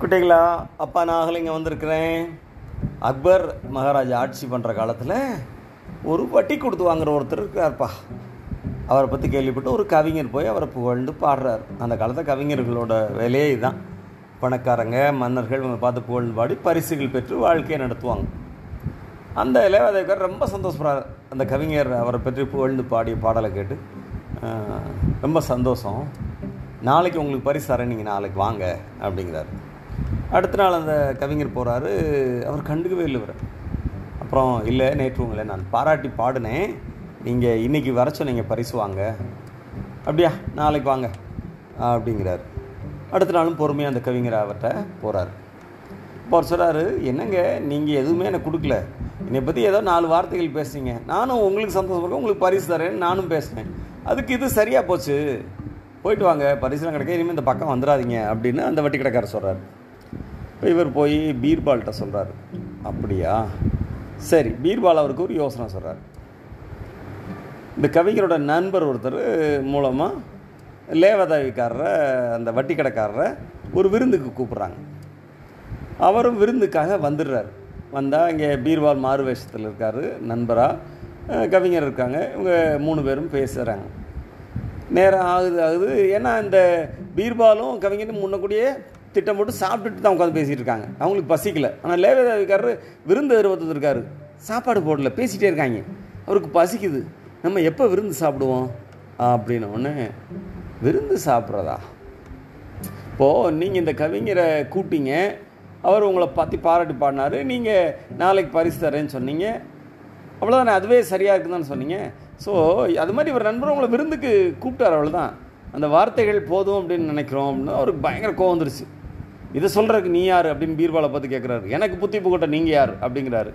குட்டிங்களா அப்பா நான் இங்கே வந்திருக்கிறேன். அக்பர் மகாராஜா ஆட்சி பண்ணுற காலத்தில் ஒரு வட்டி கொடுத்து வாங்குற ஒருத்தர் இருக்கார்ப்பா. அவரை பற்றி கேள்விப்பட்டு ஒரு கவிஞர் போய் அவரை புகழ்ந்து பாடுறார். அந்த காலத்தில் கவிஞர்களோட வேலையே இதுதான். பணக்காரங்க மன்னர்கள் இவங்க பார்த்து புகழ்ந்து பாடி பரிசுகள் பெற்று வாழ்க்கையை நடத்துவாங்க. அந்த இளையவாதேக்கர் ரொம்ப சந்தோஷப்படுறார். அந்த கவிஞர் அவரை பற்றி புகழ்ந்து பாடிய பாடலை கேட்டு ரொம்ப சந்தோஷம். நாளைக்கு உங்களுக்கு பரிசு தரேன் நீங்கள் நாளைக்கு வாங்க அப்படிங்கிறாரு. அடுத்த நாள் அந்த கவிஞர் போகிறாரு அவர் கண்டுக்கவே இல்லை இவரை. அப்புறம் இல்லை நேற்று உங்களை நான் பாராட்டி பாடினேன். நீங்கள் இன்றைக்கி வர சொன்னீங்க பரிசு வாங்க. அப்படியா? நாளைக்கு வாங்க. அப்படிங்கிறாரு. அடுத்த நாளும் பொறுமையாக அந்த கவிஞர் அவர்கிட்ட போகிறார் இப்போ அவர் சொல்கிறாரு என்னங்க நீங்கள் எதுவுமே எனக்கு கொடுக்கல. என்னை பற்றி ஏதோ நாலு வார்த்தைகள் பேசுனீங்க. நானும் உங்களுக்கு சந்தோஷமாக உங்களுக்கு பரிசு தரேன் நானும் பேசினேன். அதுக்கு இது சரியாக போச்சு. போயிட்டு வாங்க பரிசுலாம் கிடைக்க இனிமேல் இந்த பக்கம் வந்துடாதீங்க. அப்படின்னு அந்த வட்டி கடைக்காரர் சொல்கிறார் இவர் போய் பீர்பால்கிட்ட சொல்கிறாரு அப்படியா? சரி. பீர்பால் அவருக்கு ஒரு யோசனை சொல்கிறார் இந்த கவிஞரோட நண்பர் ஒருத்தர் மூலமாக லேவதாவிக்காரரை அந்த வட்டி கடைக்காரரை ஒரு விருந்துக்கு கூப்பிட்றாங்க. அவரும் விருந்துக்காக வந்துடுறாரு. வந்தால் இங்கே பீர்பால் மாறு வேஷத்தில் இருக்கார் நண்பராக கவிஞர் இருக்காங்க. இவங்க மூணு பேரும் பேசுகிறாங்க நேரம் ஆகுது ஆகுது. ஏன்னா இந்த பீர்பாலும் கவிஞரும் முன்னக்கூடியே திட்டம் போட்டு சாப்பிட்டுட்டு தான் உட்காந்து பேசிகிட்டு இருக்காங்க. அவங்களுக்கு பசிக்கல. ஆனால் லேவேதாவிக்காரர் விருந்து எதிர்பார்த்துருக்காரு சாப்பாடு போடல பேசிகிட்டே இருக்காங்க. அவருக்கு பசிக்குது. நம்ம எப்போ விருந்து சாப்பிடுவோம்? அப்படின்னு ஒன்று விருந்து சாப்பிட்றதா? இப்போது நீங்கள் இந்த கவிஞரை கூட்டிங்க அவர் உங்களை பற்றி பாராட்டி பாடினாரு. நீங்கள் நாளைக்கு பரிசு தரேன்னு சொன்னீங்க. அவ்வளோதானே அதுவே சரியாக இருக்குதுன்னு சொன்னீங்க. ஸோ அது மாதிரி இவர் நண்பர் உங்களை விருந்துக்கு கூப்பிட்டார் அவ்வளோதான் அந்த வார்த்தைகள் போதும் அப்படின்னு நினைக்கிறோம் அப்படின்னு அவருக்கு பயங்கர கோவம் வந்துருச்சு. இதை சொல்கிறதுக்கு நீ யார் அப்படின்னு பீர்பாலை பார்த்து கேட்குறாரு எனக்கு புத்தி புகட்ட நீங்கள் யார் அப்படிங்கிறாரு.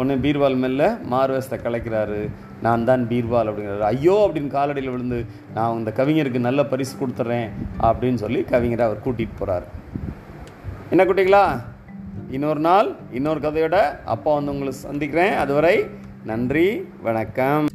ஒன்று பீர்பால் மெல்ல மார்வேசத்தை கலைக்கிறாரு. நான் தான் பீர்பால் அப்படிங்கிறாரு. ஐயோ அப்படின்னு காலடியில் விழுந்து நான் இந்த கவிஞருக்கு நல்ல பரிசு கொடுத்துட்றேன் அப்படின்னு சொல்லி கவிஞரை அவர் கூட்டிகிட்டு போகிறாரு என்ன குட்டிங்களா இன்னொரு நாள் இன்னொரு கதையோட அப்பா வந்து உங்களை சந்திக்கிறேன். அதுவரை நன்றி வணக்கம்.